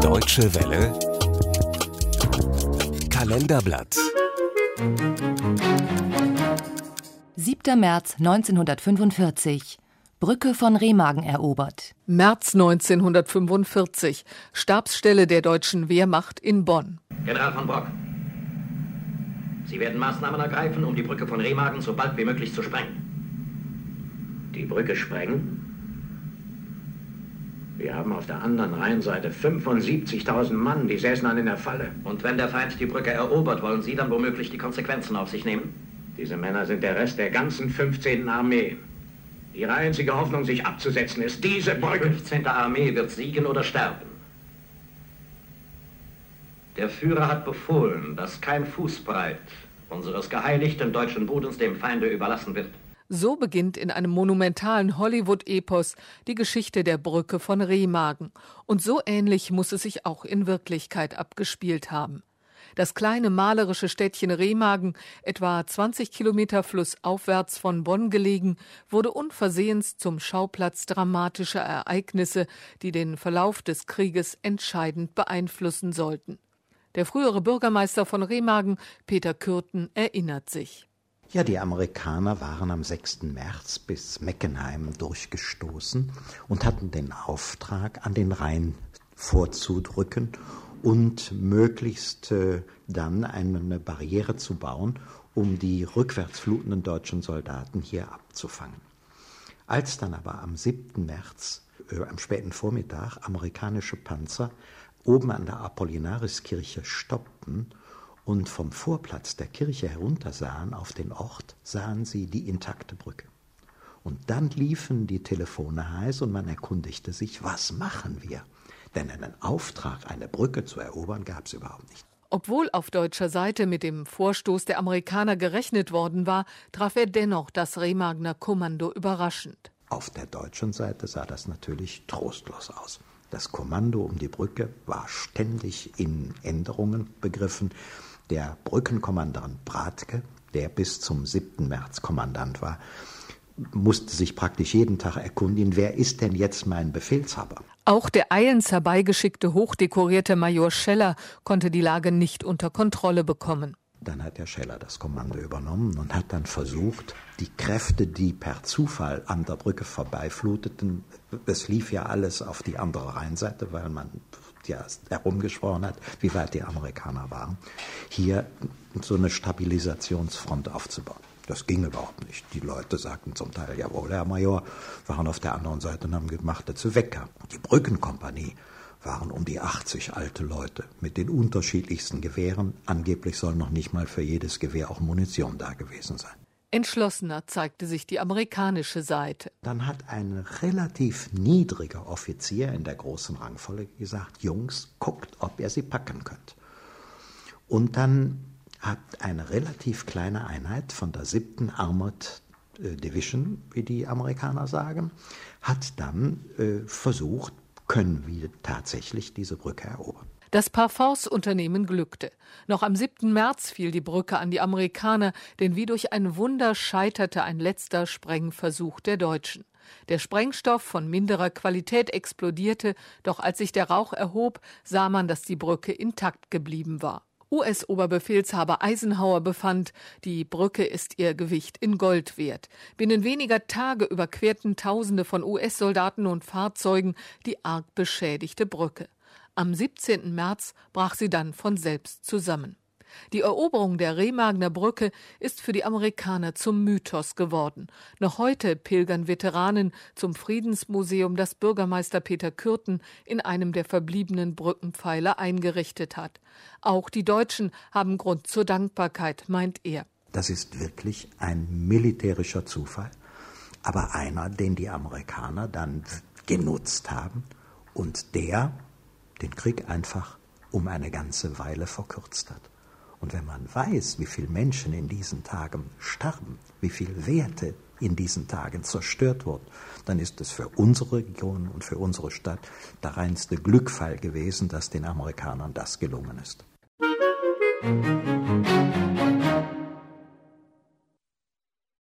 Deutsche Welle Kalenderblatt 7. März 1945 Brücke von Remagen erobert. März 1945 Stabsstelle der deutschen Wehrmacht in Bonn. General von Brock, Sie werden Maßnahmen ergreifen, um die Brücke von Remagen so bald wie möglich zu sprengen. Die Brücke sprengen? Wir haben auf der anderen Rheinseite 75.000 Mann, die säßen an in der Falle. Und wenn der Feind die Brücke erobert, wollen Sie dann womöglich die Konsequenzen auf sich nehmen? Diese Männer sind der Rest der ganzen 15. Armee. Ihre einzige Hoffnung, sich abzusetzen, ist diese Brücke. Die 15. Armee wird siegen oder sterben. Der Führer hat befohlen, dass kein Fußbreit unseres geheiligten deutschen Bodens dem Feinde überlassen wird. So beginnt in einem monumentalen Hollywood-Epos die Geschichte der Brücke von Remagen. Und so ähnlich muss es sich auch in Wirklichkeit abgespielt haben. Das kleine malerische Städtchen Remagen, etwa 20 Kilometer flussaufwärts von Bonn gelegen, wurde unversehens zum Schauplatz dramatischer Ereignisse, die den Verlauf des Krieges entscheidend beeinflussen sollten. Der frühere Bürgermeister von Remagen, Peter Kürten, erinnert sich. Ja, die Amerikaner waren am 6. März bis Meckenheim durchgestoßen und hatten den Auftrag, an den Rhein vorzudrücken und möglichst äh, dann eine Barriere zu bauen, um die rückwärts flutenden deutschen Soldaten hier abzufangen. Als dann aber am 7. März, äh, am späten Vormittag, amerikanische Panzer oben an der Apollinariskirche stoppten und vom Vorplatz der Kirche heruntersahen auf den Ort, sahen sie die intakte Brücke. Und dann liefen die Telefone heiß und man erkundigte sich, was machen wir? Denn einen Auftrag, eine Brücke zu erobern, gab es überhaupt nicht. Obwohl auf deutscher Seite mit dem Vorstoß der Amerikaner gerechnet worden war, traf er dennoch das Remagner Kommando überraschend. Auf der deutschen Seite sah das natürlich trostlos aus. Das Kommando um die Brücke war ständig in Änderungen begriffen. Der Brückenkommandant Bratke, der bis zum 7. März Kommandant war, musste sich praktisch jeden Tag erkundigen, wer ist denn jetzt mein Befehlshaber? Auch der eilends herbeigeschickte hochdekorierte Major Scheller konnte die Lage nicht unter Kontrolle bekommen. Dann hat der Scheller das Kommando übernommen und hat dann versucht, die Kräfte, die per Zufall an der Brücke vorbeifluteten, es lief ja alles auf die andere Rheinseite, weil man ja herumgesprochen hat, wie weit die Amerikaner waren, hier so eine Stabilisationsfront aufzubauen. Das ging überhaupt nicht. Die Leute sagten zum Teil, jawohl, Herr Major, waren auf der anderen Seite und haben gemacht, dazu Wecker. Die Brückenkompanie waren um die 80 alte Leute mit den unterschiedlichsten Gewehren. Angeblich soll noch nicht mal für jedes Gewehr auch Munition da gewesen sein. Entschlossener zeigte sich die amerikanische Seite. Dann hat ein relativ niedriger Offizier in der großen Rangfolge gesagt, Jungs, guckt, ob ihr sie packen könnt. Und dann hat eine relativ kleine Einheit von der 7. Armored äh, Division, wie die Amerikaner sagen, hat dann äh, versucht, können wir tatsächlich diese Brücke erobern. Das Parfumsunternehmen glückte. Noch am 7. März fiel die Brücke an die Amerikaner, denn wie durch ein Wunder scheiterte ein letzter Sprengversuch der Deutschen. Der Sprengstoff von minderer Qualität explodierte, doch als sich der Rauch erhob, sah man, dass die Brücke intakt geblieben war. US-Oberbefehlshaber Eisenhower befand, die Brücke ist ihr Gewicht in Gold wert. Binnen weniger Tage überquerten Tausende von US-Soldaten und Fahrzeugen die arg beschädigte Brücke. Am 17. März brach sie dann von selbst zusammen. Die Eroberung der Remagner Brücke ist für die Amerikaner zum Mythos geworden. Noch heute pilgern Veteranen zum Friedensmuseum, das Bürgermeister Peter Kürten in einem der verbliebenen Brückenpfeiler eingerichtet hat. Auch die Deutschen haben Grund zur Dankbarkeit, meint er. Das ist wirklich ein militärischer Zufall, aber einer, den die Amerikaner dann genutzt haben und der den Krieg einfach um eine ganze Weile verkürzt hat. Und wenn man weiß, wie viele Menschen in diesen Tagen starben, wie viele Werte in diesen Tagen zerstört wurden, dann ist es für unsere Region und für unsere Stadt der reinste Glückfall gewesen, dass den Amerikanern das gelungen ist. Musik